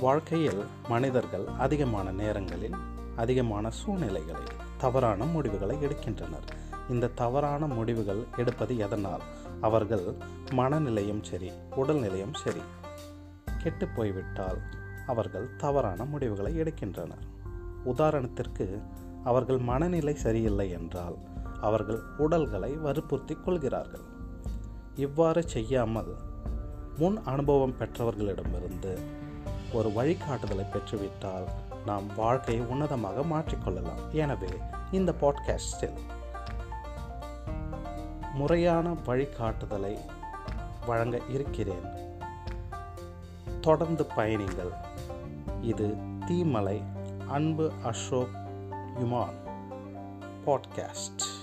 வாழ்க்கையில் மனிதர்கள் அதிகமான நேரங்களில் அதிகமான சூழ்நிலைகளில் தவறான முடிவுகளை எடுக்கின்றனர். இந்த தவறான முடிவுகள் எடுப்பது எதனால்? அவர்கள் மனநிலையும் சரி உடல்நிலையும் சரி கெட்டு போய்விட்டால் அவர்கள் தவறான முடிவுகளை எடுக்கின்றனர். உதாரணத்திற்கு அவர்கள் மனநிலை சரியில்லை என்றால் அவர்கள் உடல்களை வற்புறுத்தி கொள்கிறார்கள். இவ்வாறு செய்யாமல் முன் அனுபவம் பெற்றவர்களிடமிருந்து ஒரு வழிகாட்டுதலை பெற்றுவிட்டால் நாம் வாழ்க்கையை உன்னதமாக மாற்றிக்கொள்ளலாம். எனவே இந்த பாட்காஸ்டில் முறையான வழிகாட்டுதலை வழங்க இருக்கிறேன். தொடர்ந்து பயணிங்கள். இது தீமலை அன்பு அசோக் யுமான் பாட்காஸ்ட்.